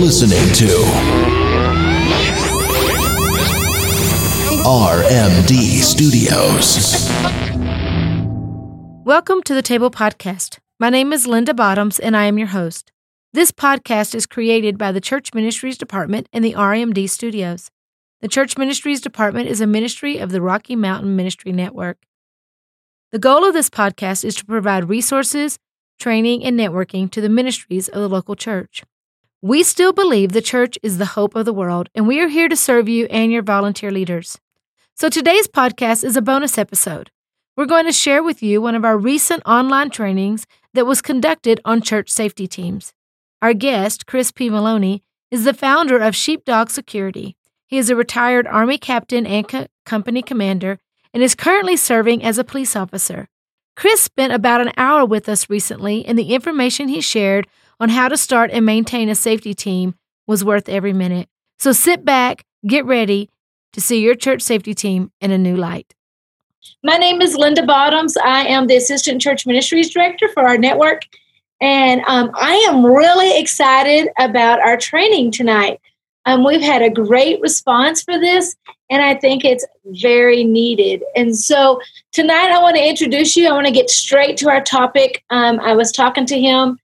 listening to RMD Studios. Welcome to the Table Podcast. My name is Linda Bottoms, and I am your host. This podcast is created by the Church Ministries Department and the RMD Studios. The Church Ministries Department is a ministry of the Rocky Mountain Ministry Network. The goal of this podcast is to provide resources, training, and networking to the ministries of the local church. We still believe the church is the hope of the world, and we are here to serve you and your volunteer leaders. So today's podcast is a bonus episode. We're going to share with you one of our recent online trainings that was conducted on church safety teams. Our guest, Kris P. Moloney, is the founder of Sheepdog Security. He is a retired Army captain and co- company commander and is currently serving as a police officer. Kris spent about an hour with us recently, and the information he shared on how to start and maintain a safety team was worth every minute. So sit back, get ready to see your church safety team in a new light. My name is Linda Bottoms. I am the Assistant Church Ministries Director for our network. And um, I am really excited about our training tonight. Um, we've had a great response for this, and I think it's very needed. And so tonight, I want to introduce you. I want to get straight to our topic. Um, I was talking to him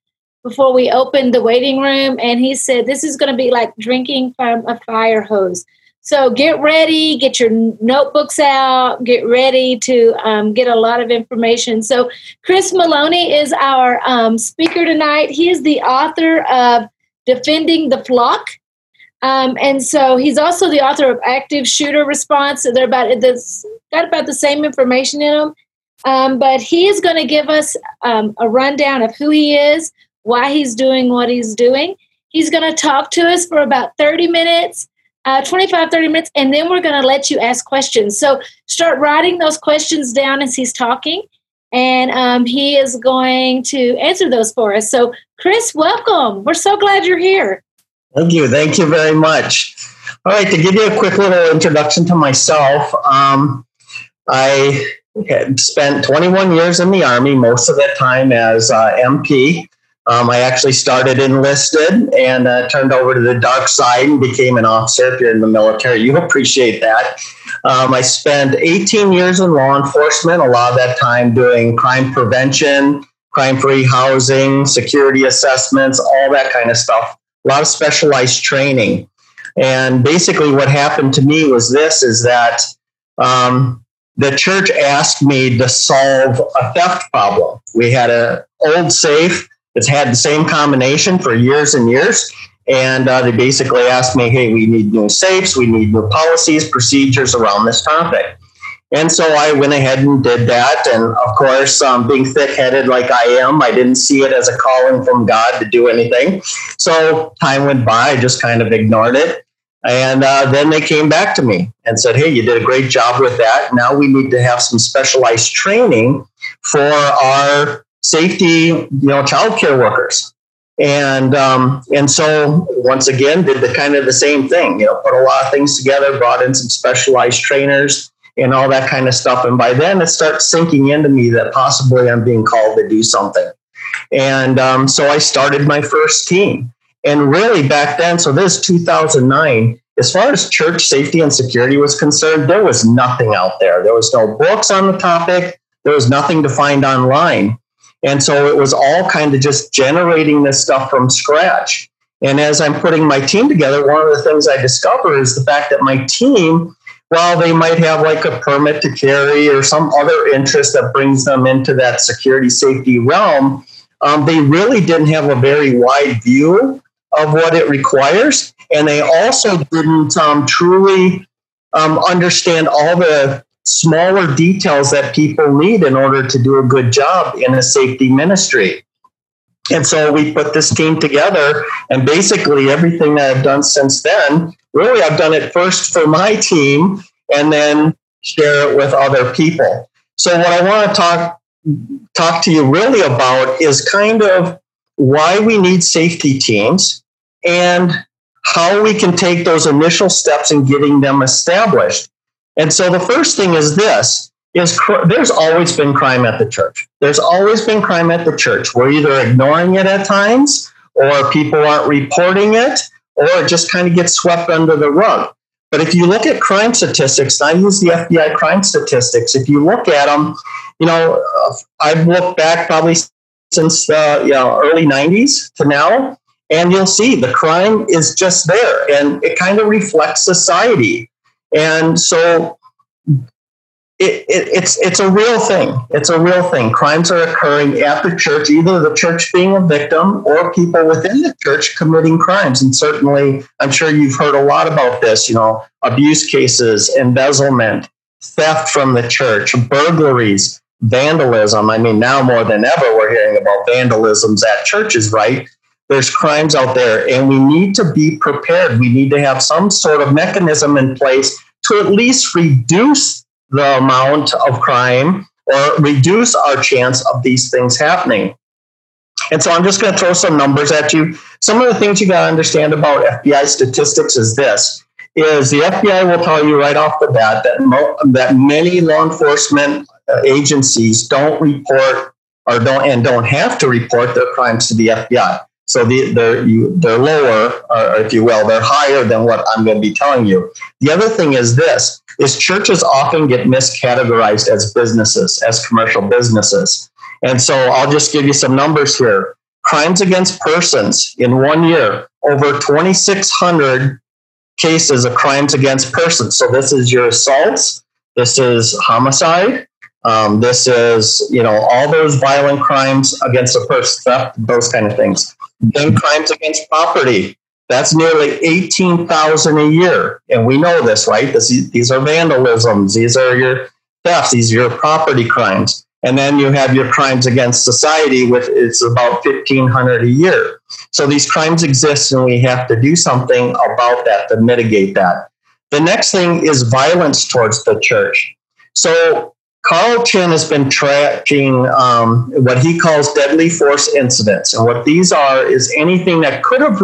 before we opened the waiting room, and he said this is going to be like drinking from a fire hose. So get ready, get your notebooks out, get ready to um, get a lot of information. So Kris Moloney is our um, speaker tonight. He is the author of Defending the Flock. Um, and so he's also the author of Active Shooter Response. So they're about this got about the same information in them. Um, but he is going to give us um, a rundown of who he is, why he's doing what he's doing. He's going to talk to us for about 30 minutes uh, 25, 30 minutes, and then we're going to let you ask questions. So start writing those questions down as he's talking, and um, he is going to answer those for us. So, Kris, welcome. We're so glad you're here. Thank you. Thank you very much. All right, to give you a quick little introduction to myself, um, I had spent 21 years in the Army, most of that time as uh, MP. Um, I actually started enlisted and uh, turned over to the dark side and became an officer if you're in the military. You appreciate that. Um, I spent 18 years in law enforcement, a lot of that time doing crime prevention, crime free housing, security assessments, all that kind of stuff. A lot of specialized training. And basically, what happened to me was this is that um, the church asked me to solve a theft problem. We had an old safe it's had the same combination for years and years. And uh, they basically asked me, hey, we need new safes, we need new policies, procedures around this topic. And so I went ahead and did that. And of course, um, being thick headed like I am, I didn't see it as a calling from God to do anything. So time went by, I just kind of ignored it. And uh, then they came back to me and said, hey, you did a great job with that. Now we need to have some specialized training for our safety, you know, childcare workers. And um, and so once again did the kind of the same thing, you know, put a lot of things together, brought in some specialized trainers and all that kind of stuff. And by then it starts sinking into me that possibly I'm being called to do something. And um, so I started my first team. And really back then, so this 2009, as far as church safety and security was concerned, there was nothing out there. There was no books on the topic. There was nothing to find online. And so it was all kind of just generating this stuff from scratch. And as I'm putting my team together, one of the things I discover is the fact that my team, while they might have like a permit to carry or some other interest that brings them into that security safety realm, um, they really didn't have a very wide view of what it requires. And they also didn't um, truly um, understand all the smaller details that people need in order to do a good job in a safety ministry. And so we put this team together, and basically everything that I've done since then, really, I've done it first for my team and then share it with other people. So what I want to talk talk to you really about is kind of why we need safety teams and how we can take those initial steps in getting them established. And so the first thing is this is cr- there's always been crime at the church. There's always been crime at the church. We're either ignoring it at times or people aren't reporting it or it just kind of gets swept under the rug. But if you look at crime statistics, I use the FBI crime statistics. If you look at them, you know, I've looked back probably since the you know, early 90s to now, and you'll see the crime is just there and it kind of reflects society. And so it, it, it's it's a real thing. It's a real thing. Crimes are occurring at the church, either the church being a victim or people within the church committing crimes. And certainly, I'm sure you've heard a lot about this. You know, abuse cases, embezzlement, theft from the church, burglaries, vandalism. I mean, now more than ever, we're hearing about vandalisms at churches. Right? There's crimes out there, and we need to be prepared. We need to have some sort of mechanism in place to at least reduce the amount of crime or reduce our chance of these things happening. And so I'm just going to throw some numbers at you. Some of the things you got to understand about FBI statistics is this is the FBI will tell you right off the bat that mo- that many law enforcement uh, agencies don't report or don't and don't have to report their crimes to the FBI. So the, they're you, they're lower, or if you will, they're higher than what I'm going to be telling you. The other thing is this: is churches often get miscategorized as businesses, as commercial businesses. And so I'll just give you some numbers here. Crimes against persons in one year, over 2,600 cases of crimes against persons. So this is your assaults, this is homicide, um, this is you know all those violent crimes against a person, theft, those kind of things. Then crimes against property, that's nearly 18,000 a year. And we know this, right? This, these are vandalisms. These are your thefts. These are your property crimes. And then you have your crimes against society, which is about 1,500 a year. So these crimes exist and we have to do something about that to mitigate that. The next thing is violence towards the church. So Carl Chinn has been tracking um, what he calls deadly force incidents. And what these are is anything that could have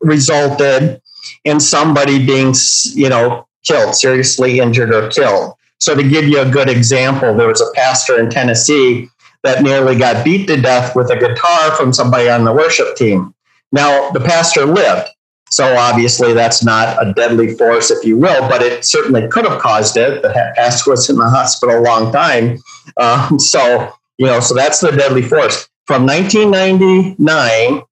resulted in somebody being, you know, killed, seriously injured or killed. So to give you a good example, there was a pastor in Tennessee that nearly got beat to death with a guitar from somebody on the worship team. Now, the pastor lived. So obviously, that's not a deadly force, if you will, but it certainly could have caused it. The pastor was in the hospital a long time. Um, so, you know, so that's the deadly force. From 1999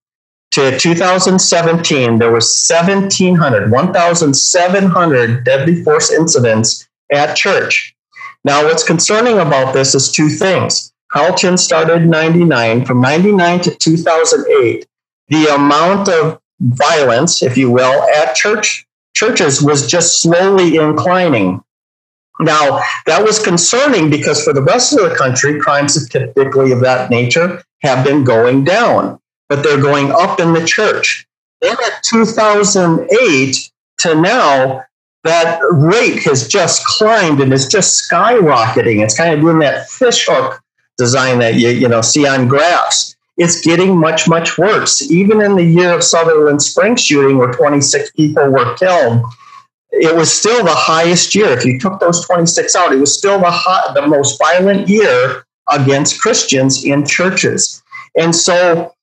to 2017, there was 1,700, 1,700 deadly force incidents at church. Now, what's concerning about this is two things. Carl Chinn started in 99. From 99 to 2008, the amount of violence, if you will, at church churches was just slowly inclining. Now, that was concerning because for the rest of the country, crimes typically of that nature have been going down but they're going up in the church. Then at 2008 to now, that rate has just climbed and is just skyrocketing. It's kind of doing that fishhook design that you, you know see on graphs. It's getting much, much worse. Even in the year of Sutherland Springs shooting, where 26 people were killed, it was still the highest year. If you took those 26 out, it was still the the most violent year against Christians in churches. And so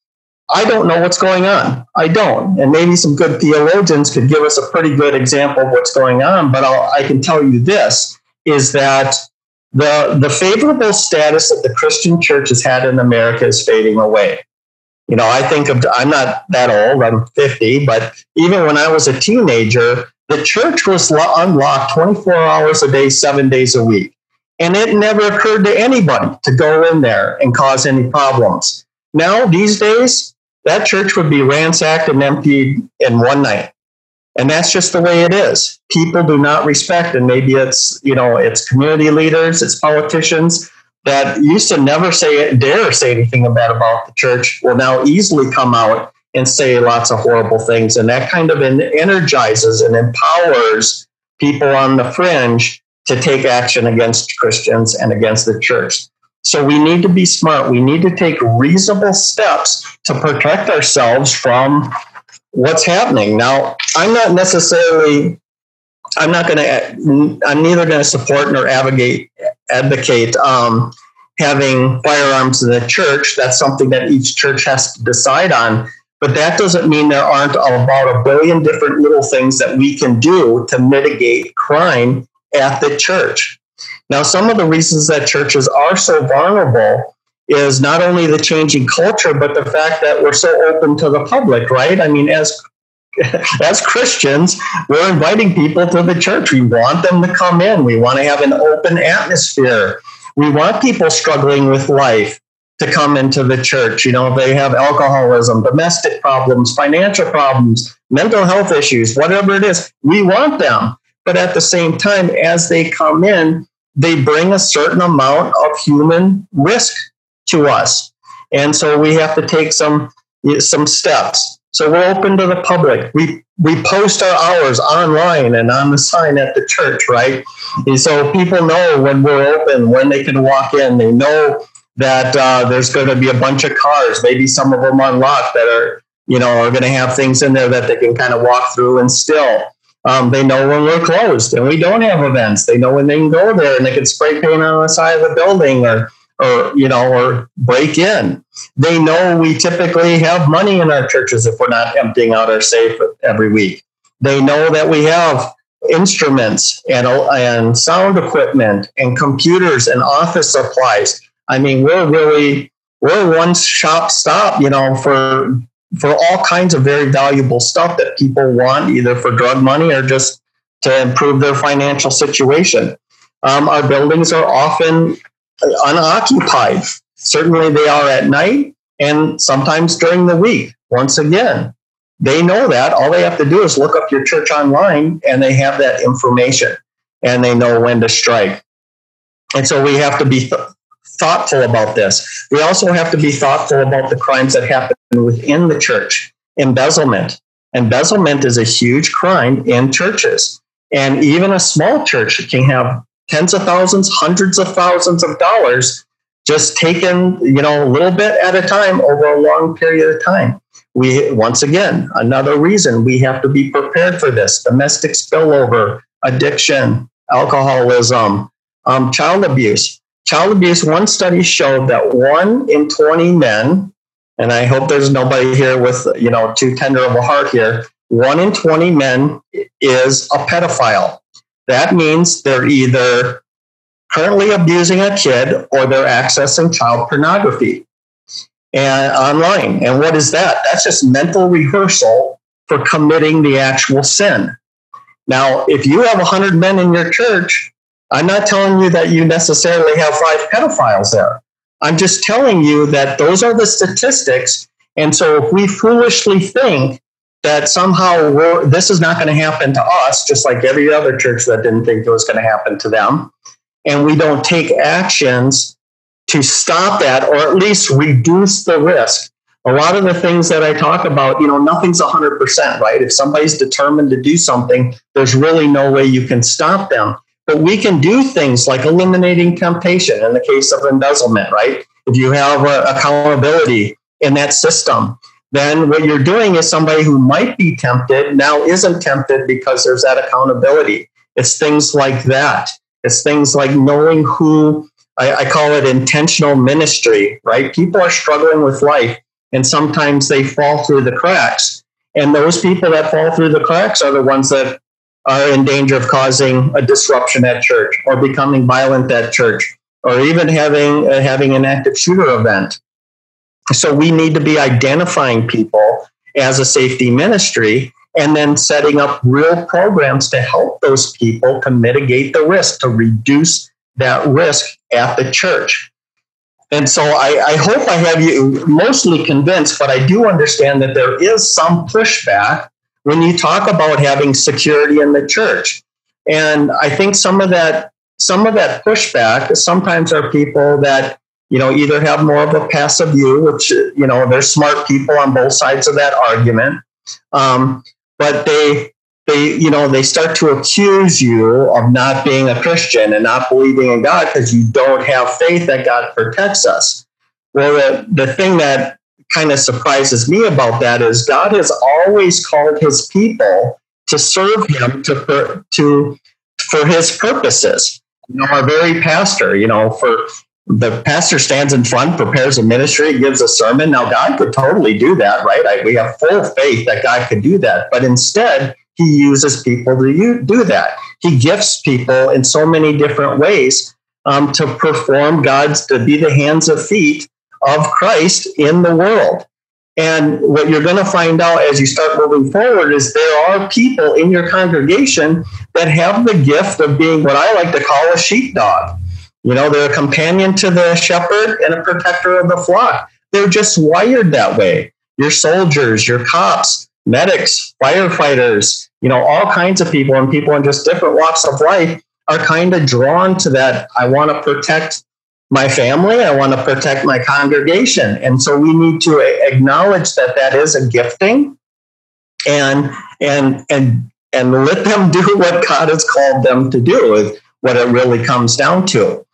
I don't know what's going on. I don't. And maybe some good theologians could give us a pretty good example of what's going on. But I'll, i can tell you this is that the, the favorable status that the Christian church has had in America is fading away. You know, I think of, I'm not that old, I'm 50, but even when I was a teenager, the church was unlocked 24 hours a day, seven days a week. And it never occurred to anybody to go in there and cause any problems. Now, these days, that church would be ransacked and emptied in one night. And that's just the way it is. People do not respect, and maybe it's, you know, it's community leaders, it's politicians that used to never say dare say anything bad about the church will now easily come out and say lots of horrible things. And that kind of energizes and empowers people on the fringe to take action against Christians and against the church. So we need to be smart. We need to take reasonable steps to protect ourselves from what's happening. Now, I'm not necessarily, I'm not going to, I'm neither going to support nor advocate, advocate um, having firearms in the church. That's something that each church has to decide on. But that doesn't mean there aren't about a billion different little things that we can do to mitigate crime at the church. Now, some of the reasons that churches are so vulnerable is not only the changing culture, but the fact that we're so open to the public, right? I mean, as as Christians, we're inviting people to the church. We want them to come in. We want to have an open atmosphere. We want people struggling with life to come into the church. You know, they have alcoholism, domestic problems, financial problems, mental health issues, whatever it is. We want them. But at the same time, as they come in, they bring a certain amount of human risk to us. And so we have to take some some steps. So we're open to the public. We we post our hours online and on the sign at the church, right? And so people know when we're open, when they can walk in. They know that uh, there's going to be a bunch of cars, maybe some of them unlocked that are you know are going to have things in there that they can kind of walk through and still. Um, they know when we're closed and we don't have events. They know when they can go there and they can spray paint on the side of the building or or you know or break in. They know we typically have money in our churches if we're not emptying out our safe every week. They know that we have instruments and, and sound equipment and computers and office supplies. I mean we're really we're one shop stop you know for for all kinds of very valuable stuff that people want either for drug money or just to improve their financial situation. Um, our buildings are often unoccupied. Certainly they are at night and sometimes during the week. Once again, they know that. All they have to do is look up your church online and they have that information and they know when to strike. And so we have to be th- thoughtful about this. We also have to be thoughtful about the crimes that happen within the church. Embezzlement. Embezzlement is a huge crime in churches. And even a small church can have tens of thousands, hundreds of thousands of dollars just taken, you know, a little bit at a time over a long period of time. We, once again, another reason we have to be prepared for this domestic spillover, addiction, alcoholism, um, child abuse. Child abuse, one study showed that one in 20 men, and I hope there's nobody here with, you know, too tender of a heart here, one in 20 men is a pedophile. That means they're either currently abusing a kid or they're accessing child pornography and online. And what is that? That's just mental rehearsal for committing the actual sin. Now, if you have 100 men in your church, I'm not telling you that you necessarily have five pedophiles there. I'm just telling you that those are the statistics. And so if we foolishly think that somehow this is not going to happen to us, just like every other church that didn't think it was going to happen to them. And we don't take actions to stop that or at least reduce the risk. A lot of the things that I talk about, you know, nothing's 100%, right? If somebody's determined to do something, there's really no way you can stop them. But we can do things like eliminating temptation in the case of embezzlement, right? If you have accountability in that system, then what you're doing is somebody who might be tempted now isn't tempted because there's that accountability. It's things like that. It's things like knowing who I, I call it intentional ministry, right? People are struggling with life and sometimes they fall through the cracks. And those people that fall through the cracks are the ones that are in danger of causing a disruption at church or becoming violent at church or even having uh, having an active shooter event so we need to be identifying people as a safety ministry and then setting up real programs to help those people to mitigate the risk, to reduce that risk at the church. And so I, I, hope I have you mostly convinced, but I do understand that there is some pushback when you talk about having security in the church. And I think some of that some of that pushback sometimes are people that you know, either have more of a passive view, which, you know, there's smart people on both sides of that argument. Um, but they, they, you know, they start to accuse you of not being a Christian and not believing in God because you don't have faith that God protects us. Well, the, the thing that kind of surprises me about that is God has always called his people to serve him to, for, to, for his purposes. You know, our very pastor, you know, for the pastor stands in front, prepares a ministry, gives a sermon. Now, God could totally do that, right? I, we have full faith that God could do that. But instead, he uses people to do that. He gifts people in so many different ways um, to perform God's, to be the hands and feet of Christ in the world. And what you're going to find out as you start moving forward is there are people in your congregation that have the gift of being what I like to call a sheepdog. You know, they're a companion to the shepherd and a protector of the flock. They're just wired that way. Your soldiers, your cops, medics, firefighters, you know, all kinds of people and people in just different walks of life are kind of drawn to that. I want to protect my family. I want to protect my congregation. And so we need to acknowledge that that is a gifting and, and, and, and let them do what God has called them to do is what it really comes down to.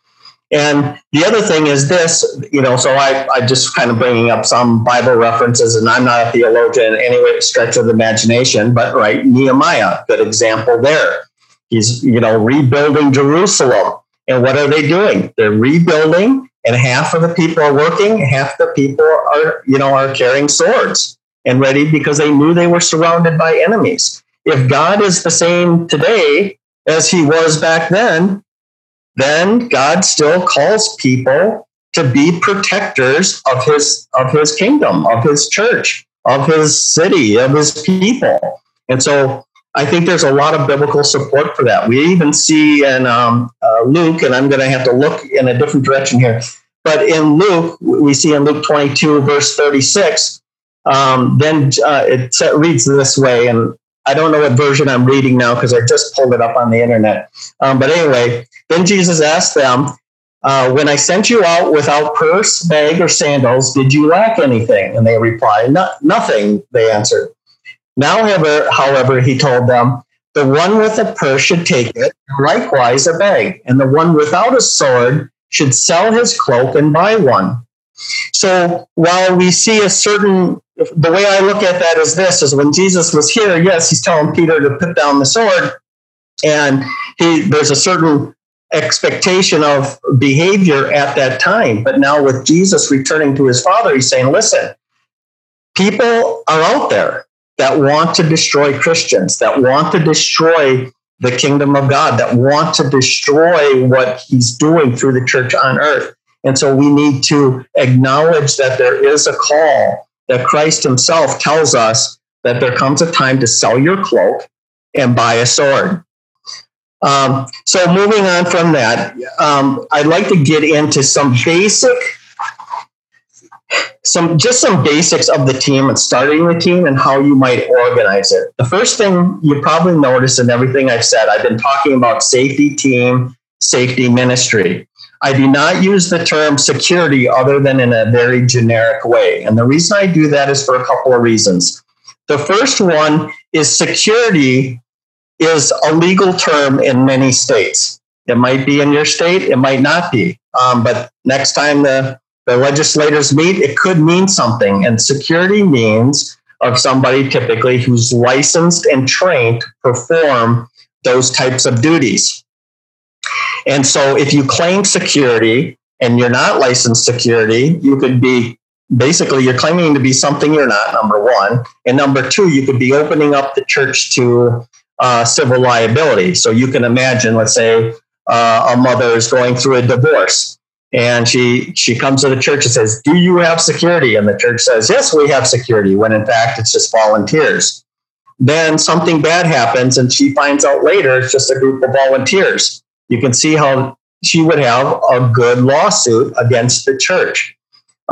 And the other thing is this, you know, so I, I just kind of bringing up some Bible references, and I'm not a theologian in any stretch of the imagination, but right, Nehemiah, good example there. He's, you know, rebuilding Jerusalem. And what are they doing? They're rebuilding, and half of the people are working, half the people are, you know, are carrying swords and ready because they knew they were surrounded by enemies. If God is the same today as he was back then, then God still calls people to be protectors of his of his kingdom, of his church, of his city, of his people. And so I think there's a lot of biblical support for that. We even see in um, uh, Luke, and I'm going to have to look in a different direction here, but in Luke, we see in Luke 22, verse 36, um, then uh, it reads this way, and I don't know what version I'm reading now because I just pulled it up on the internet. Um, but anyway, then Jesus asked them, uh, When I sent you out without purse, bag, or sandals, did you lack anything? And they replied, no, Nothing, they answered. Now, however, however, he told them, The one with a purse should take it, likewise a bag, and the one without a sword should sell his cloak and buy one. So while we see a certain the way I look at that is this is when Jesus was here, yes, he's telling Peter to put down the sword. And he there's a certain expectation of behavior at that time. But now with Jesus returning to his father, he's saying, listen, people are out there that want to destroy Christians, that want to destroy the kingdom of God, that want to destroy what he's doing through the church on earth. And so we need to acknowledge that there is a call that Christ himself tells us that there comes a time to sell your cloak and buy a sword. Um, so, moving on from that, um, I'd like to get into some basic, some just some basics of the team and starting the team and how you might organize it. The first thing you probably notice in everything I've said, I've been talking about safety team, safety ministry. I do not use the term security other than in a very generic way. And the reason I do that is for a couple of reasons. The first one is security is a legal term in many states. It might be in your state, it might not be. Um, but next time the, the legislators meet, it could mean something. And security means of somebody typically who's licensed and trained to perform those types of duties. And so if you claim security and you're not licensed security, you could be basically you're claiming to be something you're not, number one. And number two, you could be opening up the church to uh, civil liability. So you can imagine, let's say uh, a mother is going through a divorce and she she comes to the church and says, "Do you have security?" And the church says, "Yes, we have security." When in fact it's just volunteers. Then something bad happens, and she finds out later it's just a group of volunteers you can see how she would have a good lawsuit against the church.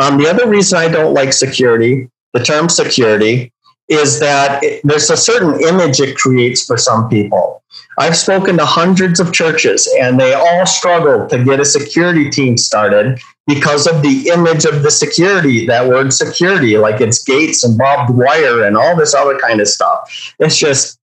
Um, the other reason I don't like security, the term security, is that it, there's a certain image it creates for some people. I've spoken to hundreds of churches and they all struggle to get a security team started because of the image of the security, that word security, like it's gates and barbed wire and all this other kind of stuff. It's just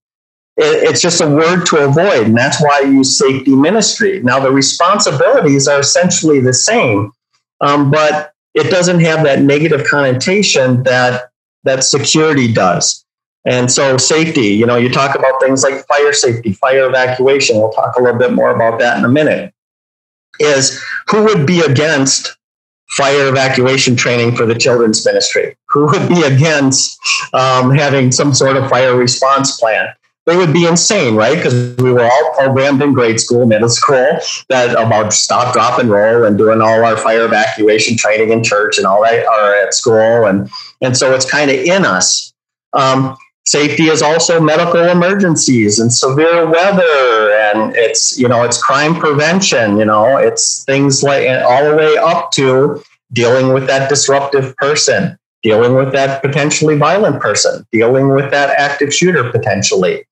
it's just a word to avoid. And that's why I use safety ministry. Now, the responsibilities are essentially the same, um, but it doesn't have that negative connotation that, that security does. And so, safety, you know, you talk about things like fire safety, fire evacuation. We'll talk a little bit more about that in a minute. is who would be against fire evacuation training for the children's ministry? Who would be against um, having some sort of fire response plan? They would be insane, right? Because we were all programmed in grade school, middle school, that about stop, drop, and roll, and doing all our fire evacuation training in church and all that, are at school, and and so it's kind of in us. Um, safety is also medical emergencies and severe weather and it's you know it's crime prevention you know it's things like all the way up to dealing with that disruptive person dealing with that potentially violent person dealing with that active shooter potentially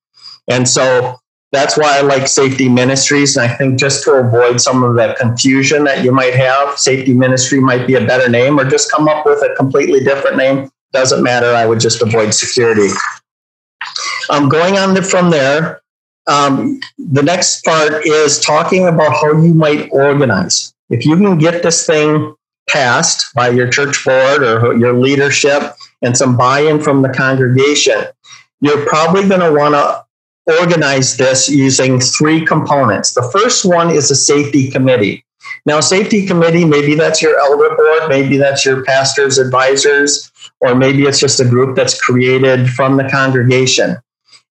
and so that's why I like safety ministries. And I think just to avoid some of the confusion that you might have, safety ministry might be a better name, or just come up with a completely different name. Doesn't matter. I would just avoid security. Um, going on from there, um, the next part is talking about how you might organize. If you can get this thing passed by your church board or your leadership and some buy in from the congregation, you're probably going to want to organize this using three components. The first one is a safety committee. Now, safety committee, maybe that's your elder board, maybe that's your pastor's advisors, or maybe it's just a group that's created from the congregation.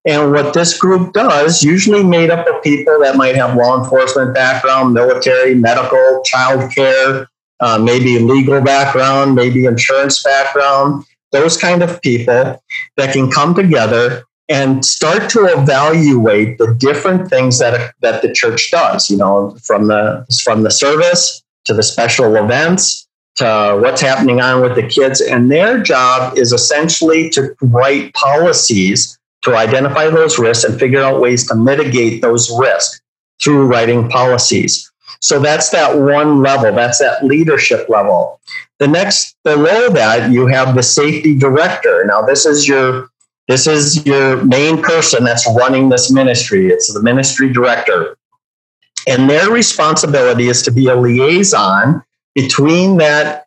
And what this group does, usually made up of people that might have law enforcement background, military, medical, childcare, uh, maybe legal background, maybe insurance background, those kind of people that can come together and start to evaluate the different things that that the church does. You know, from the from the service to the special events to what's happening on with the kids, and their job is essentially to write policies to identify those risks and figure out ways to mitigate those risks through writing policies. So that's that one level, that's that leadership level. The next below that, you have the safety director. Now, this is your this is your main person that's running this ministry. It's the ministry director. And their responsibility is to be a liaison between that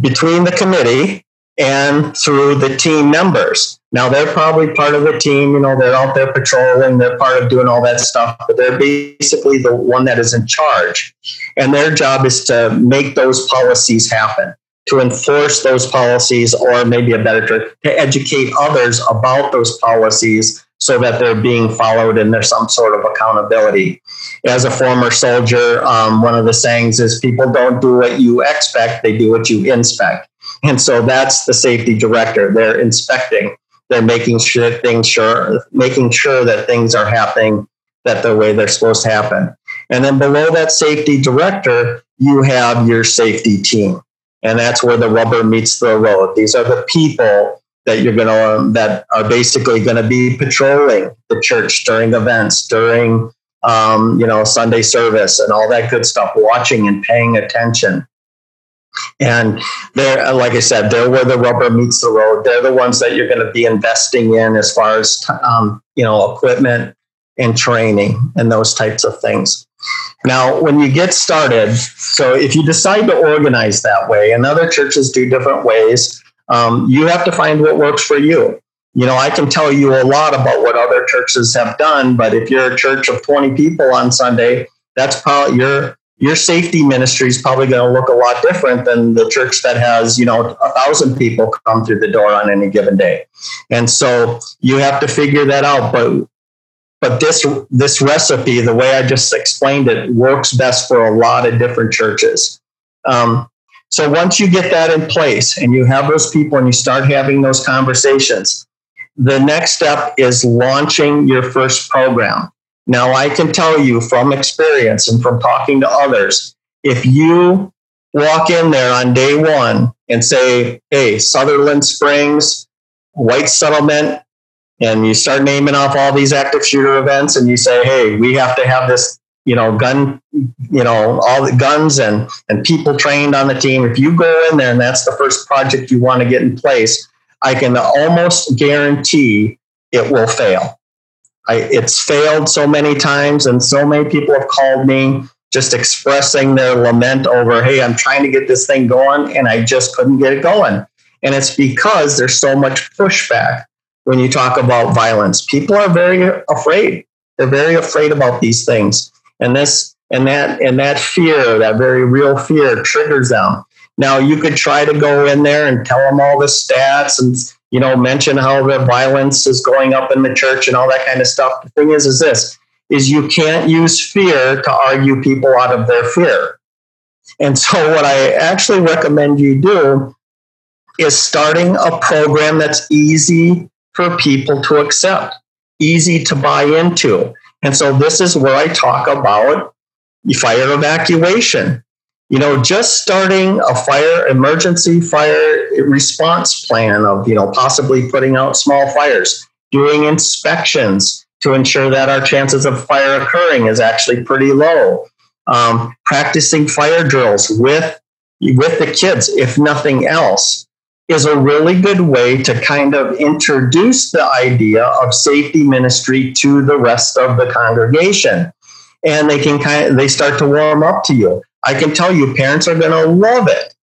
between the committee and through the team members. Now they're probably part of the team, you know, they're out there patrolling, they're part of doing all that stuff, but they're basically the one that is in charge. And their job is to make those policies happen, to enforce those policies, or maybe a better term, to educate others about those policies so that they're being followed and there's some sort of accountability. As a former soldier, um, one of the sayings is people don't do what you expect, they do what you inspect. And so that's the safety director. They're inspecting. They're making sure things sure making sure that things are happening that the way they're supposed to happen. And then below that safety director, you have your safety team. And that's where the rubber meets the road. These are the people that you're going to that are basically going to be patrolling the church during events, during um, you know Sunday service, and all that good stuff, watching and paying attention. And they're, like I said, they're where the rubber meets the road. They're the ones that you're going to be investing in as far as, um, you know, equipment and training and those types of things. Now, when you get started, so if you decide to organize that way, and other churches do different ways, um, you have to find what works for you. You know, I can tell you a lot about what other churches have done, but if you're a church of 20 people on Sunday, that's probably your your safety ministry is probably going to look a lot different than the church that has you know a thousand people come through the door on any given day and so you have to figure that out but but this this recipe the way i just explained it works best for a lot of different churches. Um, so once you get that in place and you have those people and you start having those conversations the next step is launching your first program. Now, I can tell you from experience and from talking to others, if you walk in there on day one and say, hey, Sutherland Springs, White Settlement, and you start naming off all these active shooter events and you say, hey, we have to have this, you know, gun, you know, all the guns and, and people trained on the team. If you go in there and that's the first project you want to get in place, I can almost guarantee it will fail I, it's failed so many times, and so many people have called me just expressing their lament over, hey, I'm trying to get this thing going, and I just couldn't get it going. And it's because there's so much pushback when you talk about violence. People are very afraid. They're very afraid about these things. And this and that and that fear, that very real fear, triggers them. Now you could try to go in there and tell them all the stats and you know mention how the violence is going up in the church and all that kind of stuff. The thing is, is this is you can't use fear to argue people out of their fear. And so what I actually recommend you do is starting a program that's easy for people to accept, easy to buy into. And so this is where I talk about fire evacuation. You know, just starting a fire emergency fire response plan of, you know, possibly putting out small fires, doing inspections to ensure that our chances of fire occurring is actually pretty low. Um, practicing fire drills with with the kids, if nothing else, is a really good way to kind of introduce the idea of safety ministry to the rest of the congregation and they can kind of they start to warm up to you. I can tell you, parents are going to love it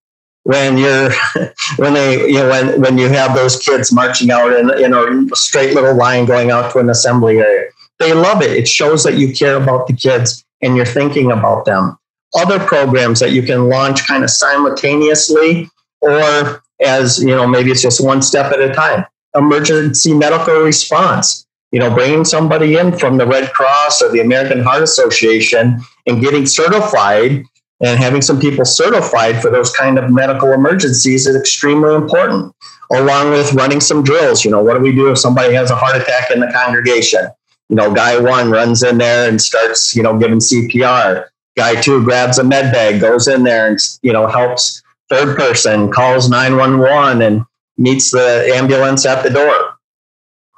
when you're when they you know when when you have those kids marching out in in a straight little line going out to an assembly area. They love it. It shows that you care about the kids and you're thinking about them. Other programs that you can launch kind of simultaneously or as you know maybe it's just one step at a time emergency medical response you know, bringing somebody in from the Red Cross or the American Heart Association and getting certified and having some people certified for those kind of medical emergencies is extremely important, along with running some drills. You know, what do we do if somebody has a heart attack in the congregation? You know, guy one runs in there and starts, you know, giving CPR. Guy two grabs a med bag, goes in there and, you know, helps third person, calls 911 and meets the ambulance at the door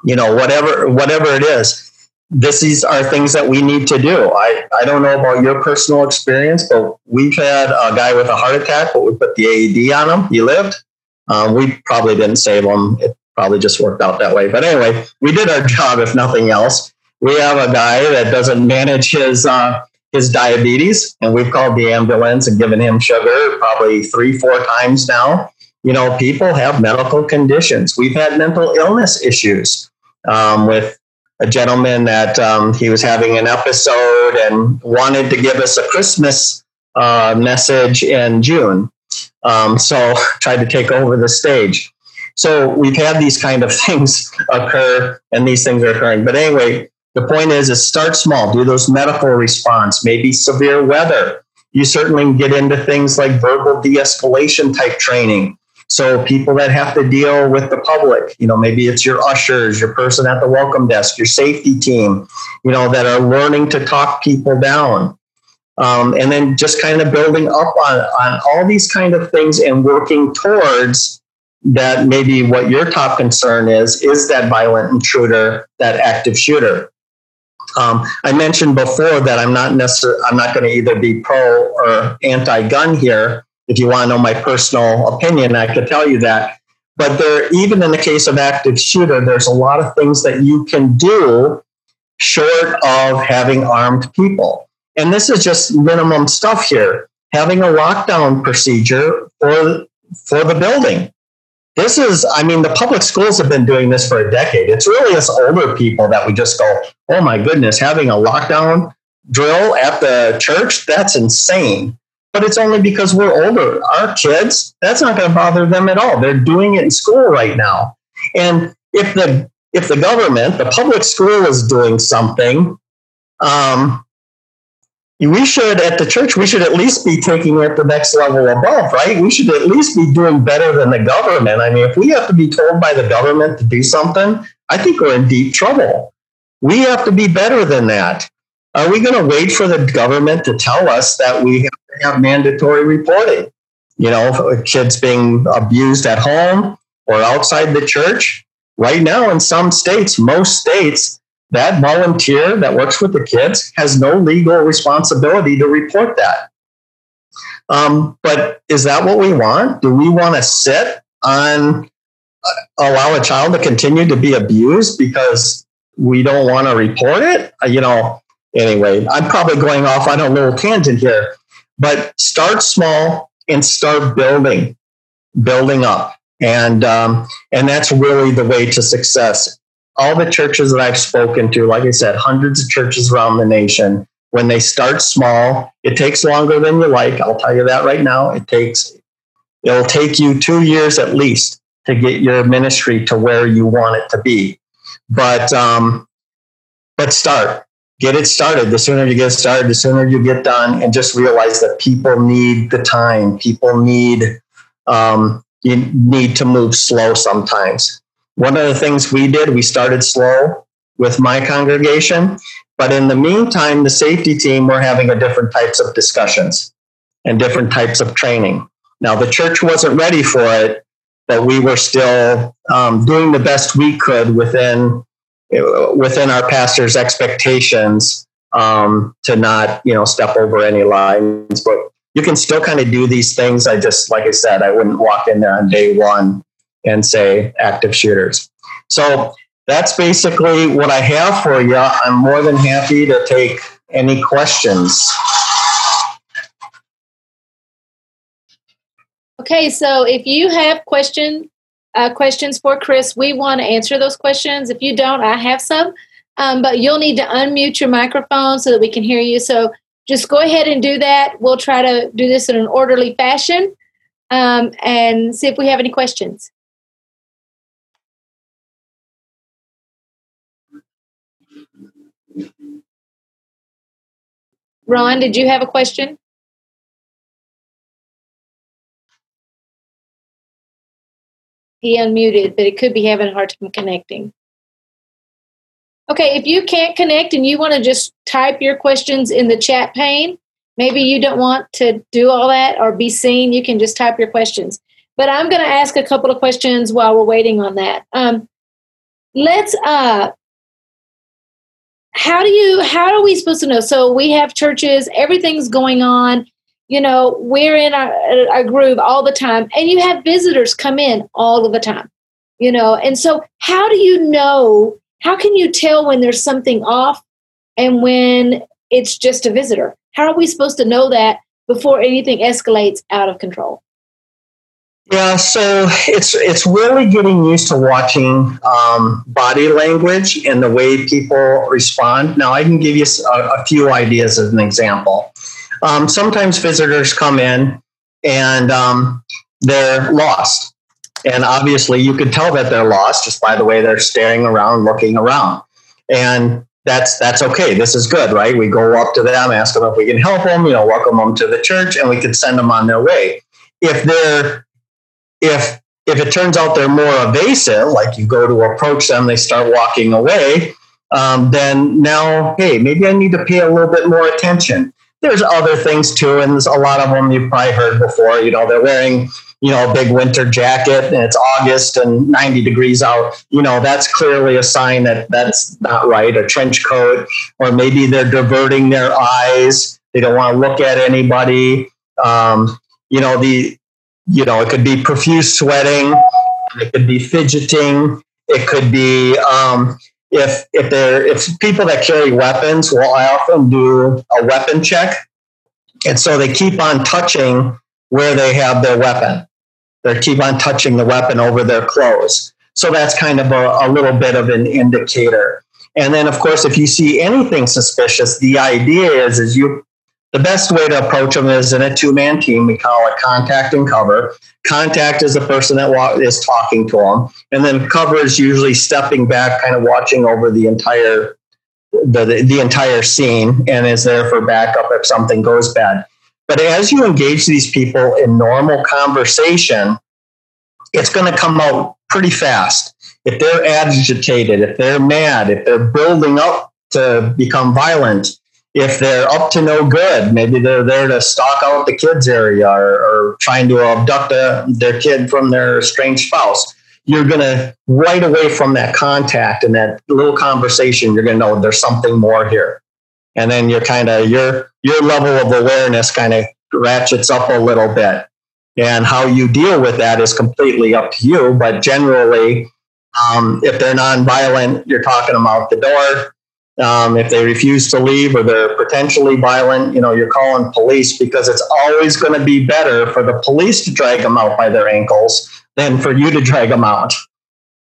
you know, whatever whatever it is. This is are things that we need to do. I, I don't know about your personal experience, but we've had a guy with a heart attack, but we put the AED on him. He lived. Um, we probably didn't save him. It probably just worked out that way. But anyway, we did our job, if nothing else. We have a guy that doesn't manage his uh, his diabetes, and we've called the ambulance and given him sugar probably three, four times now. You know, people have medical conditions. We've had mental illness issues um, with a gentleman that um, he was having an episode and wanted to give us a Christmas uh, message in June. Um, so tried to take over the stage. So we've had these kind of things occur, and these things are occurring. But anyway, the point is, is start small. Do those medical response, maybe severe weather. You certainly can get into things like verbal de-escalation type training. So people that have to deal with the public, you know, maybe it's your ushers, your person at the welcome desk, your safety team, you know, that are learning to talk people down. Um, and then just kind of building up on, on all these kind of things and working towards that maybe what your top concern is is that violent intruder that active shooter um, i mentioned before that i'm not necessarily i'm not going to either be pro or anti-gun here if you want to know my personal opinion, I could tell you that. But there, even in the case of active shooter, there's a lot of things that you can do short of having armed people. And this is just minimum stuff here. Having a lockdown procedure for, for the building. This is, I mean, the public schools have been doing this for a decade. It's really us older people that we just go, oh my goodness, having a lockdown drill at the church, that's insane but it's only because we're older. Our kids, that's not going to bother them at all. They're doing it in school right now. And if the if the government, the public school is doing something, um, we should at the church we should at least be taking it the next level above, right? We should at least be doing better than the government. I mean, if we have to be told by the government to do something, I think we're in deep trouble. We have to be better than that. Are we going to wait for the government to tell us that we have have mandatory reporting? You know, kids being abused at home or outside the church. Right now, in some states, most states, that volunteer that works with the kids has no legal responsibility to report that. Um, but is that what we want? Do we want to sit on uh, allow a child to continue to be abused because we don't want to report it? Uh, you know, anyway, I'm probably going off on a little tangent here, but start small and start building, building up. And, um, and that's really the way to success. All the churches that I've spoken to, like I said, hundreds of churches around the nation, when they start small. It takes longer than you like. I'll tell you that right now. It takes, it'll take you two years at least to get your ministry to where you want it to be. But, um, but start, get it started. The sooner you get started, the sooner you get done, and just realize that people need the time. People need, um, you need to move slow sometimes. One of the things we did, we started slow with my congregation. But in the meantime, the safety team were having a different types of discussions and different types of training. Now, the church wasn't ready for it, but we were still um, doing the best we could within within our pastor's expectations um, to not, you know, step over any lines. But you can still kind of do these things. I just, like I said, I wouldn't walk in there on day one and say active shooters. So that's basically what I have for you. I'm more than happy to take any questions. Okay, so if you have question uh, questions for Kris, we want to answer those questions. If you don't, I have some, um, but you'll need to unmute your microphone so that we can hear you. So just go ahead and do that. We'll try to do this in an orderly fashion um, and see if we have any questions. Ron, did you have a question? He unmuted, but it could be having a hard time connecting. Okay, if you can't connect and you want to just type your questions in the chat pane, maybe you don't want to do all that or be seen, you can just type your questions. But I'm going to ask a couple of questions while we're waiting on that. Um, let's uh, how do you how are we supposed to know? So we have churches everything's going on you know we're in our, our groove all the time and you have visitors come in all of the time you know? And so how do you know how can you tell when there's something off and when it's just a visitor? How are we supposed to know that before anything escalates out of control yeah, so it's it's really getting used to watching um, body language and the way people respond. Now, I can give you a, a few ideas as an example. Um, sometimes visitors come in and um, they're lost, and obviously you can tell that they're lost just by the way they're staring around, looking around, and that's that's okay. This is good, right? We go up to them, ask them if we can help them, you know, welcome them to the church, and we can send them on their way. If they're if if it turns out they're more evasive, like you go to approach them, they start walking away, um, then now, hey, maybe I need to pay a little bit more attention. There's other things too, and there's a lot of them you've probably heard before. You know, they're wearing, you know, a big winter jacket and it's August and 90 degrees out. You know, that's clearly a sign that that's not right. A trench coat, or maybe they're diverting their eyes. They don't want to look at anybody. Um, you know, the you know, it could be profuse sweating, it could be fidgeting, it could be um, if if they're if people that carry weapons. Well, I often do a weapon check, and so they keep on touching where they have their weapon. They keep on touching the weapon over their clothes. So that's kind of a, a little bit of an indicator. And then, of course, if you see anything suspicious, the idea is is you the best way to approach them is in a two man team. We call it contact and cover. Contact is the person that is talking to them, and then cover is usually stepping back, kind of watching over the entire the, the, the entire scene and is there for backup if something goes bad. But as you engage these people in normal conversation, it's going to come out pretty fast. If they're agitated, if they're mad, if they're building up to become violent, if they're up to no good, maybe they're there to stalk out the kids area or, or trying to abduct a, their kid from their estranged spouse, you're going to right away from that contact and that little conversation, you're going to know there's something more here. And then you're kind of your your level of awareness kind of ratchets up a little bit. And how you deal with that is completely up to you. But generally, um, if they're nonviolent, you're talking them out the door um, if they refuse to leave or they're potentially violent, you know, you're calling police because it's always going to be better for the police to drag them out by their ankles than for you to drag them out.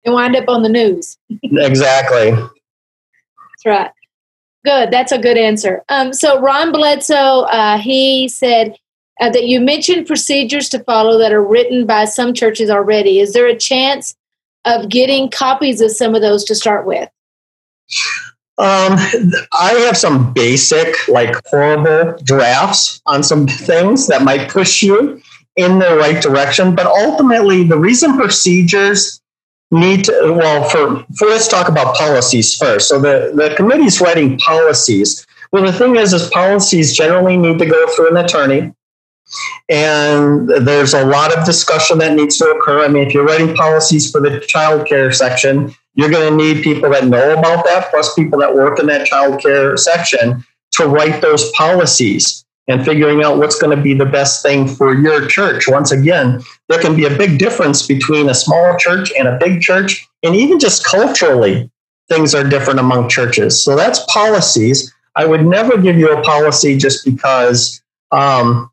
And wind up on the news. exactly. That's right. Good. That's a good answer. Um, so Ron Bledsoe, uh, he said uh, that you mentioned procedures to follow that are written by some churches already. Is there a chance of getting copies of some of those to start with? Um, I have some basic, like horrible drafts on some things that might push you in the right direction. But ultimately, the reason procedures need to, well, for, for let's talk about policies first. So the, the committee's writing policies. Well, the thing is, is policies generally need to go through an attorney. And there's a lot of discussion that needs to occur. I mean, if you're writing policies for the child care section, you're going to need people that know about that, plus people that work in that child care section to write those policies and figuring out what's going to be the best thing for your church. Once again, there can be a big difference between a small church and a big church, and even just culturally, things are different among churches. So that's policies. I would never give you a policy just because um,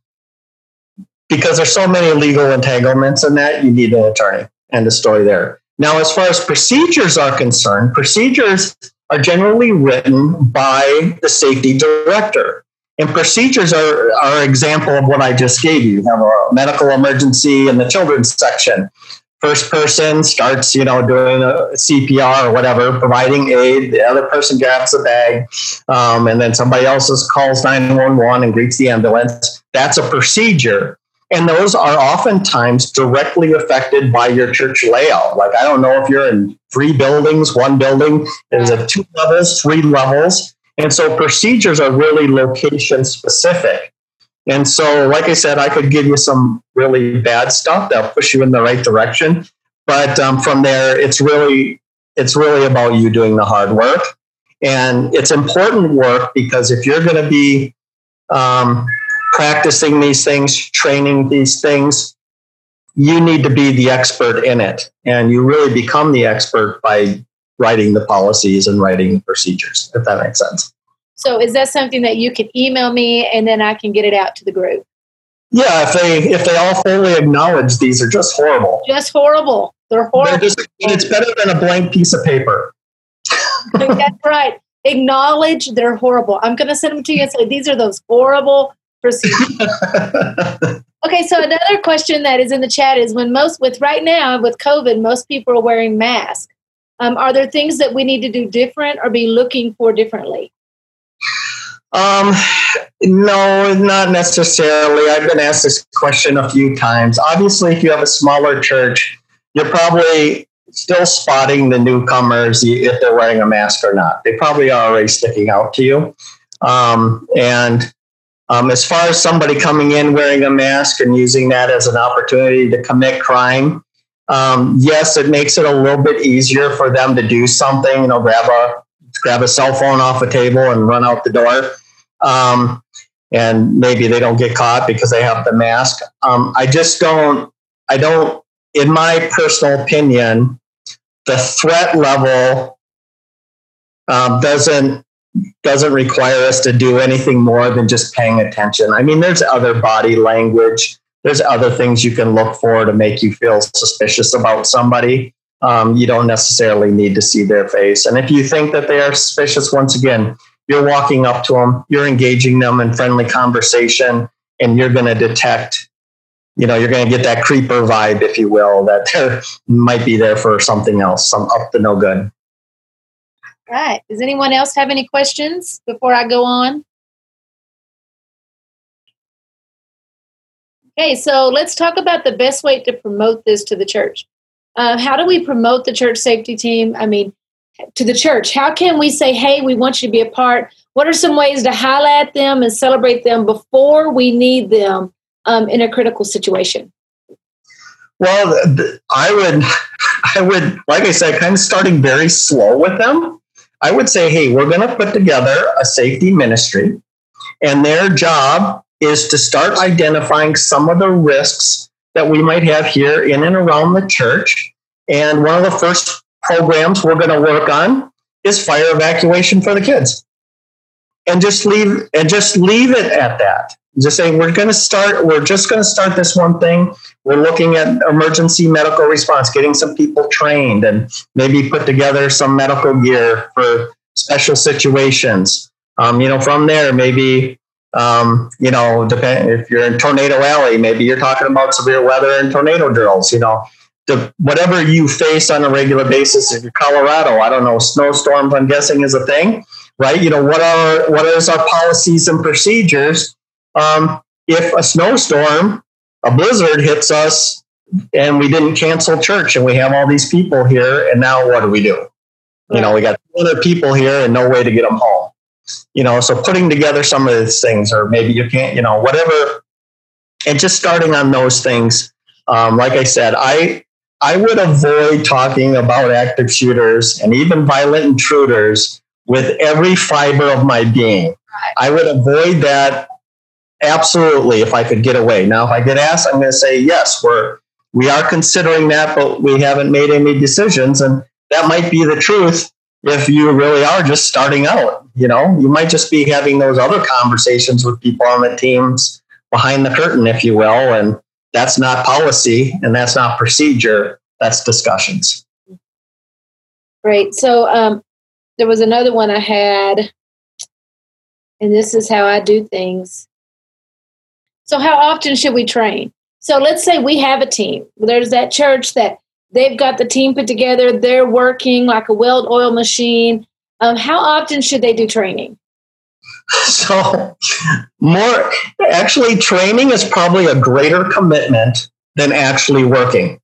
because there's so many legal entanglements in that you need an attorney and the story there. Now, as far as procedures are concerned, procedures are generally written by the safety director. And procedures are, are an example of what I just gave you. You have a medical emergency in the children's section. First person starts, you know, doing a CPR or whatever, providing aid. The other person grabs a bag, um, and then somebody else calls 911 and greets the ambulance. That's a procedure. And those are oftentimes directly affected by your church layout. Like, I don't know if you're in three buildings, one building, there's a two levels, three levels. And so procedures are really location specific. And so, like I said, I could give you some really bad stuff that'll push you in the right direction. But um, from there, it's really it's really about you doing the hard work, and it's important work because if you're going to be um, practicing these things, training these things, you need to be the expert in it. And you really become the expert by writing the policies and writing the procedures, if that makes sense. So is that something that you can email me and then I can get it out to the group? Yeah, if they if they all fully acknowledge these are just horrible. Just horrible. They're horrible. They're just, it's better than a blank piece of paper. That's right. Acknowledge they're horrible. I'm going to send them to you and say these are those horrible Proceed. okay, so another question that is in the chat is when most with right now with COVID, most people are wearing masks. Um, are there things that we need to do different or be looking for differently? Um, no, not necessarily. I've been asked this question a few times. Obviously, if you have a smaller church, you're probably still spotting the newcomers if they're wearing a mask or not. They probably are already sticking out to you. Um, and um, as far as somebody coming in wearing a mask and using that as an opportunity to commit crime, um, yes, it makes it a little bit easier for them to do something. You know, grab a grab a cell phone off a table and run out the door. Um, and maybe they don't get caught because they have the mask. Um, I just don't. I don't. In my personal opinion, the threat level um, doesn't doesn't require us to do anything more than just paying attention. I mean, there's other body language, there's other things you can look for to make you feel suspicious about somebody. Um, you don't necessarily need to see their face. And if you think that they are suspicious, once again, you're walking up to them, you're engaging them in friendly conversation, and you're going to detect, you know, you're going to get that creeper vibe, if you will, that there might be there for something else, some up to no good. Right. Does anyone else have any questions before I go on? Okay, so let's talk about the best way to promote this to the church. Uh, how do we promote the church safety team? I mean, to the church. How can we say, hey, we want you to be a part? What are some ways to highlight them and celebrate them before we need them um, in a critical situation? Well, I would, I would, like I said, kind of starting very slow with them I would say, hey, we're going to put together a safety ministry, and their job is to start identifying some of the risks that we might have here in and around the church. And one of the first programs we're going to work on is fire evacuation for the kids. And just leave and just leave it at that. Just saying we're going to start we're just going to start this one thing. We're looking at emergency medical response getting some people trained and maybe put together some medical gear for special situations. Um, you know, from there, maybe, um, you know, depend, if you're in Tornado Alley, maybe you're talking about severe weather and tornado drills, you know, the, whatever you face on a regular basis. If you're Colorado, I don't know, snowstorms, I'm guessing is a thing, right? You know, what are, what is our policies and procedures? Um, if a snowstorm, a blizzard hits us and we didn't cancel church and we have all these people here and now what do we do? You know, we got 200 people here and no way to get them home. You know, so putting together some of these things, or maybe you can't, you know, whatever, and just starting on those things. Um, like I said, I I would avoid talking about active shooters and even violent intruders with every fiber of my being. I would avoid that absolutely if I could get away. Now, if I get asked, I'm going to say yes. We're we are considering that, but we haven't made any decisions, and that might be the truth if you really are just starting out. You know, you might just be having those other conversations with people on the teams behind the curtain, if you will. And that's not policy and that's not procedure, that's discussions. Great. So um, there was another one I had, and this is how I do things. So, how often should we train? So, let's say we have a team. There's that church that They've got the team put together. They're working like a weld oil machine. Um, how often should they do training? So, more actually, training is probably a greater commitment than actually working.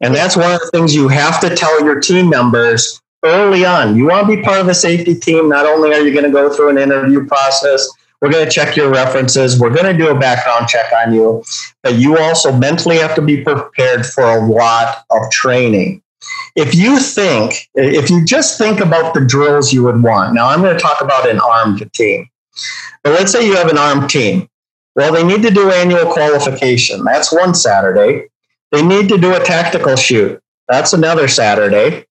And that's one of the things you have to tell your team members early on. You want to be part of the safety team. Not only are you going to go through an interview process, we're going to check your references. We're going to do a background check on you. But you also mentally have to be prepared for a lot of training. If you think, if you just think about the drills you would want, now I'm going to talk about an armed team. But let's say you have an armed team. Well, they need to do annual qualification. That's one Saturday. They need to do a tactical shoot. That's another Saturday.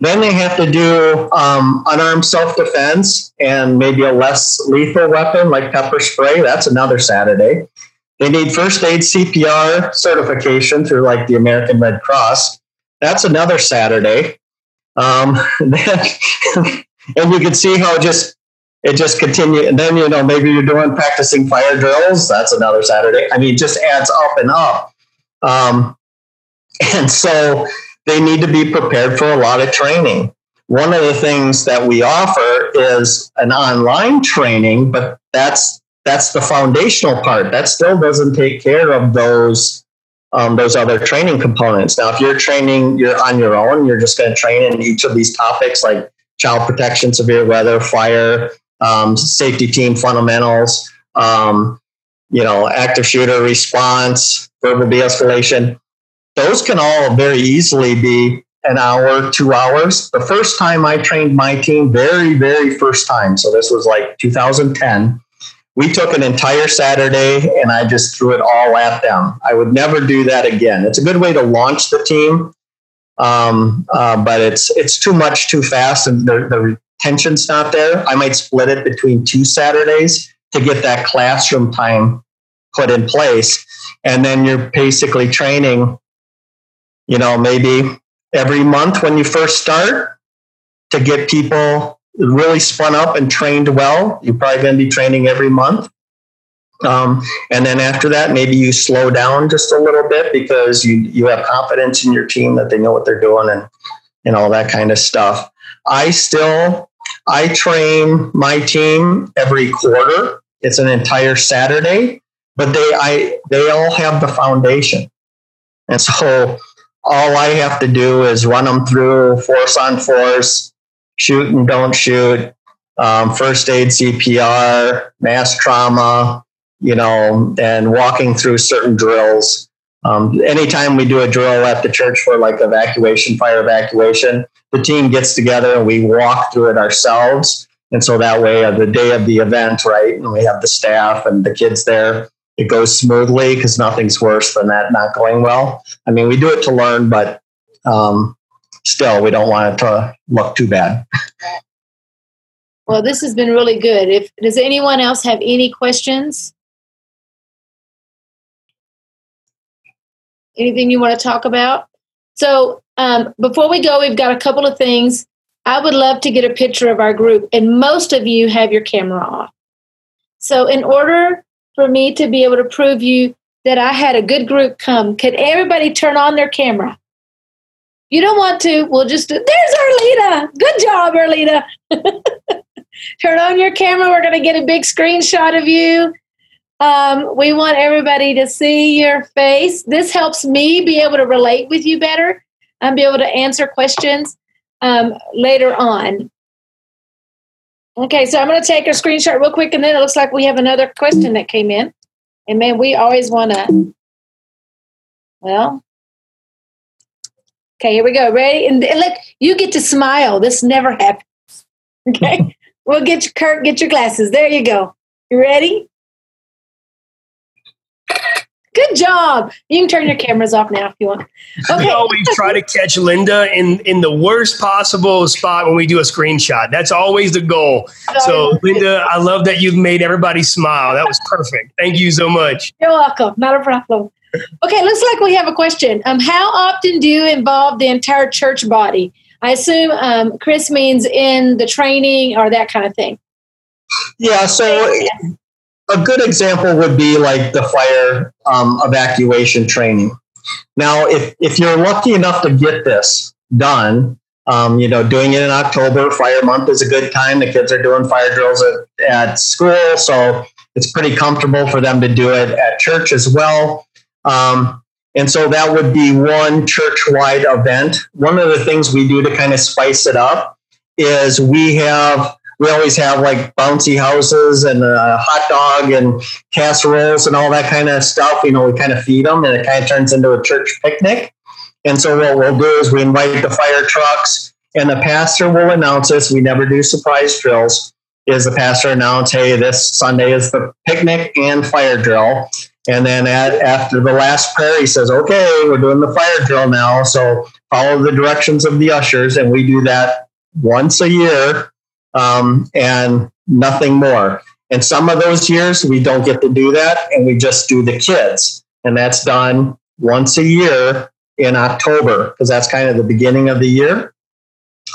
Then they have to do um, unarmed self defense and maybe a less lethal weapon like pepper spray. That's another Saturday. They need first aid CPR certification through like the American Red Cross. That's another Saturday. Um, and you can see how just it just continue. And then you know maybe you're doing practicing fire drills. That's another Saturday. I mean, it just adds up and up. Um, and so they need to be prepared for a lot of training. One of the things that we offer is an online training, but that's that's the foundational part. That still doesn't take care of those um, those other training components. Now, if you're training, you're on your own. You're just going to train in each of these topics like child protection, severe weather, fire, um, safety team fundamentals, um, you know, active shooter response, verbal de-escalation those can all very easily be an hour, two hours. The first time I trained my team, very, very first time, so this was like 2010, we took an entire Saturday and I just threw it all at them. I would never do that again. It's a good way to launch the team, um, uh, but it's it's too much too fast and the, the retention's not there. I might split it between two Saturdays to get that classroom time put in place. And then you're basically training you know, maybe every month when you first start to get people really spun up and trained well. You're probably going to be training every month. Um, and then after that, maybe you slow down just a little bit because you, you have confidence in your team that they know what they're doing and, and all that kind of stuff. I still, I train my team every quarter. It's an entire Saturday, but they, I, they all have the foundation. And so all I have to do is run them through force on force, shoot and don't shoot, um, first aid CPR, mass trauma, you know, and walking through certain drills. Um, anytime we do a drill at the church for like evacuation, fire evacuation, the team gets together and we walk through it ourselves. And so that way, uh, the day of the event, right, and we have the staff and the kids there, it goes smoothly because nothing's worse than that not going well. I mean, we do it to learn, but um, still, we don't want it to look too bad. Well, this has been really good. If does anyone else have any questions? Anything you want to talk about? So um, before we go, we've got a couple of things. I would love to get a picture of our group. And most of you have your camera off. So, in order for me to be able to prove you that I had a good group come, could everybody turn on their camera? You don't want to, we'll just do, there's Arlita. Good job, Arlita. turn on your camera. We're going to get a big screenshot of you. Um, we want everybody to see your face. This helps me be able to relate with you better and be able to answer questions um, later on. Okay, so I'm going to take a screenshot real quick, and then it looks like we have another question that came in. And man, we always want to. Well, okay, here we go. Ready? And, and look, you get to smile. This never happens. Okay, we'll get your Kurt. Get your glasses. There you go. You ready? Good job. You can turn your cameras off now if you want. Okay. We always try to catch Linda in, in the worst possible spot when we do a screenshot. That's always the goal. So, Linda, I love that you've made everybody smile. That was perfect. Thank you so much. You're welcome. Not a problem. Okay, looks like we have a question. Um, how often do you involve the entire church body? I assume um, Kris means in the training or that kind of thing. Yeah, so a good example would be like the fire um, evacuation training. Now, if, if you're lucky enough to get this done, um, you know, doing it in October, fire month is a good time. The kids are doing fire drills at, at school, so it's pretty comfortable for them to do it at church as well. Um, and so that would be one church wide event. One of the things we do to kind of spice it up is we have we always have like bouncy houses and a hot dog and casseroles and all that kind of stuff. You know, we kind of feed them and it kind of turns into a church picnic. And so what we'll do is we invite the fire trucks and the pastor will announce this. We never do surprise drills. Is the pastor announce, hey, this Sunday is the picnic and fire drill. And then at, after the last prayer, he says, okay, we're doing the fire drill now. So follow the directions of the ushers. And we do that once a year um, and nothing more. And some of those years we don't get to do that, and we just do the kids, and that's done once a year in October because that's kind of the beginning of the year.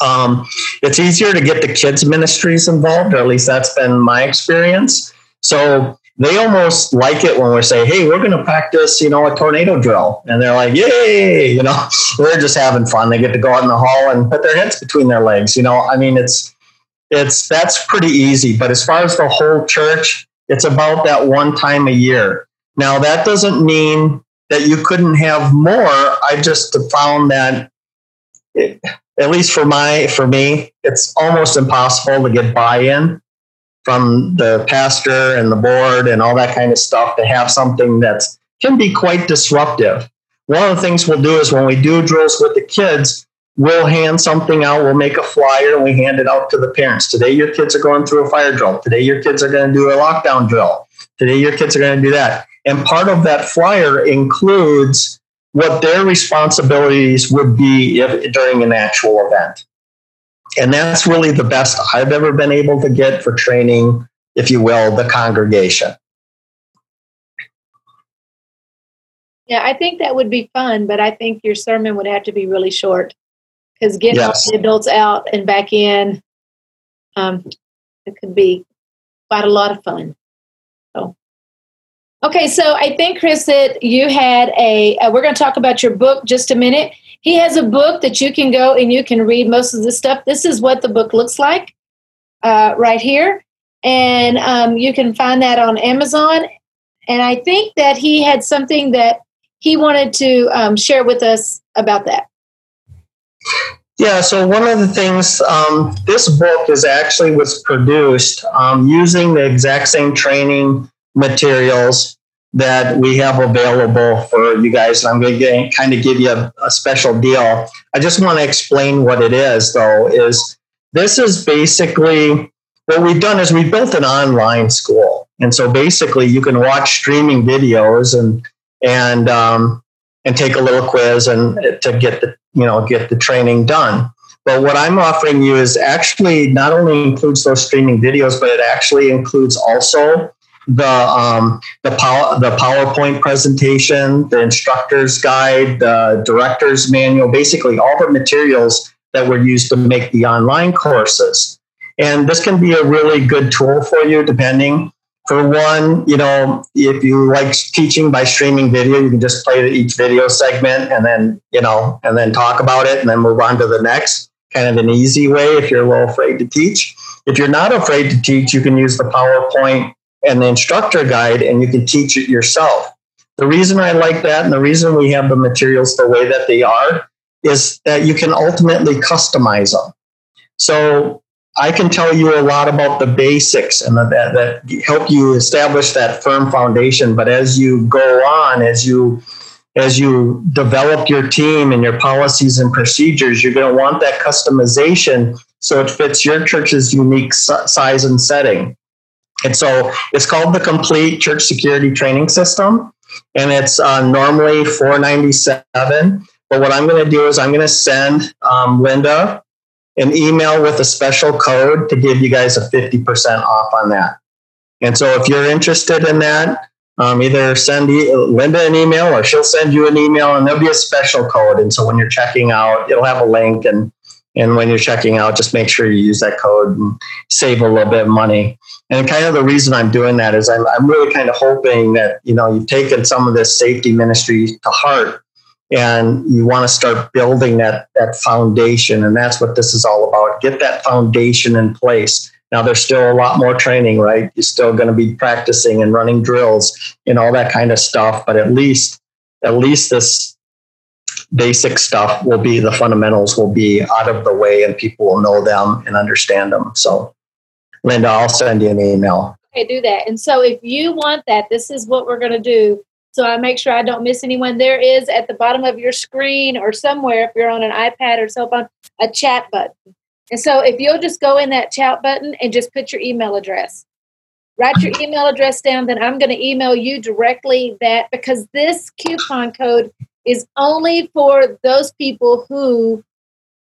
Um, it's easier to get the kids ministries involved, or at least that's been my experience. So they almost like it when we say, "Hey, we're going to practice," you know, a tornado drill, and they're like, "Yay!" You know, they're just having fun. They get to go out in the hall and put their heads between their legs. You know, I mean, it's it's that's pretty easy. But as far as the whole church, it's about that one time a year. Now that doesn't mean that you couldn't have more. I just found that, it, at least for my for me, it's almost impossible to get buy-in from the pastor and the board and all that kind of stuff to have something that can be quite disruptive. One of the things we'll do is when we do drills with the kids, we'll hand something out. We'll make a flyer and we hand it out to the parents. Today, your kids are going through a fire drill. Today, your kids are going to do a lockdown drill. Today, your kids are going to do that. And part of that flyer includes what their responsibilities would be if, during an actual event. And that's really the best I've ever been able to get for training, if you will, the congregation. Yeah, I think that would be fun, but I think your sermon would have to be really short because getting yes. the adults out and back in, um, it could be quite a lot of fun. So, okay, so I think Kris that you had a. Uh, we're going to talk about your book just a minute. He has a book that you can go and you can read most of the stuff. This is what the book looks like uh, right here, and um, you can find that on Amazon. And I think that he had something that he wanted to um, share with us about that. Yeah, so one of the things, um, this book is actually was produced um, using the exact same training materials that we have available for you guys. And I'm going to kind of give you a, a special deal. I just want to explain what it is, though. Is this is basically what we've done is we built an online school, and so basically you can watch streaming videos and and um, and take a little quiz and to get the you know get the training done but what i'm offering you is actually not only includes those streaming videos but it actually includes also the um, the power the PowerPoint presentation, the instructor's guide, the director's manual, basically all the materials that were used to make the online courses. And this can be a really good tool for you, depending. For one, you know, if you like teaching by streaming video, you can just play each video segment and then, you know, and then talk about it and then move on to the next. Kind of an easy way if you're a little afraid to teach. If you're not afraid to teach, you can use the PowerPoint and the instructor guide and you can teach it yourself. The reason I like that and the reason we have the materials the way that they are is that you can ultimately customize them. So I can tell you a lot about the basics and that, that help you establish that firm foundation. But as you go on, as you as you develop your team and your policies and procedures, you're going to want that customization so it fits your church's unique size and setting. And so it's called the Complete Church Security Training System, and it's uh, normally 497. But what I'm going to do is I'm going to send um, Linda an email with a special code to give you guys a 50% off on that. And so if you're interested in that, um, either send e- Linda an email or she'll send you an email and there'll be a special code. And so when you're checking out, it'll have a link and and when you're checking out, just make sure you use that code and save a little bit of money. And kind of the reason I'm doing that is I'm, I'm really kind of hoping that, you know, you've taken some of this safety ministry to heart and you want to start building that, that foundation. And that's what this is all about. Get that foundation in place. Now there's still a lot more training, right? You're still going to be practicing and running drills and all that kind of stuff, but at least at least this basic stuff will be the fundamentals will be out of the way and people will know them and understand them. So Linda, I'll send you an email. Okay, do that. And so if you want that, this is what we're going to do. So I make sure I don't miss anyone. There is at the bottom of your screen or somewhere, if you're on an iPad or cell phone, a chat button. And so if you'll just go in that chat button and just put your email address, write your email address down, then I'm going to email you directly that because this coupon code is only for those people who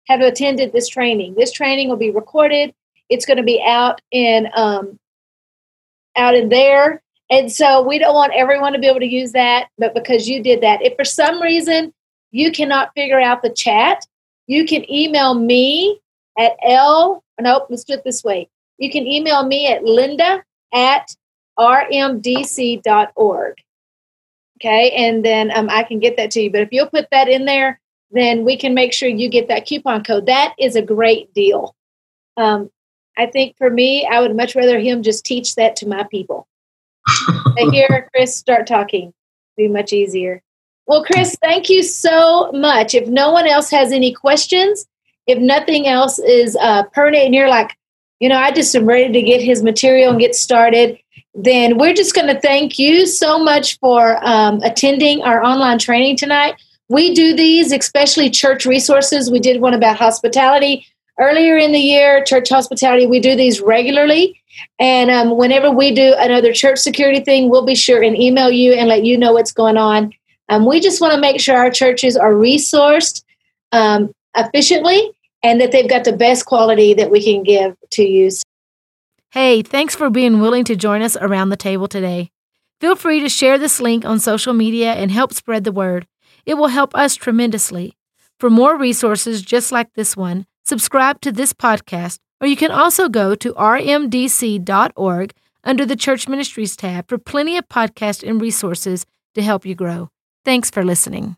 have attended this training. This training will be recorded. It's going to be out in um, out in there, and so we don't want everyone to be able to use that. But because you did that, if for some reason you cannot figure out the chat, you can email me at l. Nope, let's do it this way. You can email me at linda at rmdc.org. Okay. And then um, I can get that to you. But if you'll put that in there, then we can make sure you get that coupon code. That is a great deal. Um, I think for me, I would much rather him just teach that to my people. I hear Kris start talking. Be much easier. Well, Kris, thank you so much. If no one else has any questions, if nothing else is uh, pertinent, and you're like, you know, I just am ready to get his material and get started, then we're just going to thank you so much for um, attending our online training tonight. We do these, especially church resources. We did one about hospitality earlier in the year, church hospitality. We do these regularly. And um, whenever we do another church security thing, we'll be sure and email you and let you know what's going on. Um, we just want to make sure our churches are resourced um, efficiently and that they've got the best quality that we can give to you. Hey, thanks for being willing to join us around the table today. Feel free to share this link on social media and help spread the word. It will help us tremendously. For more resources just like this one, subscribe to this podcast, or you can also go to rmdc.org under the Church Ministries tab for plenty of podcasts and resources to help you grow. Thanks for listening.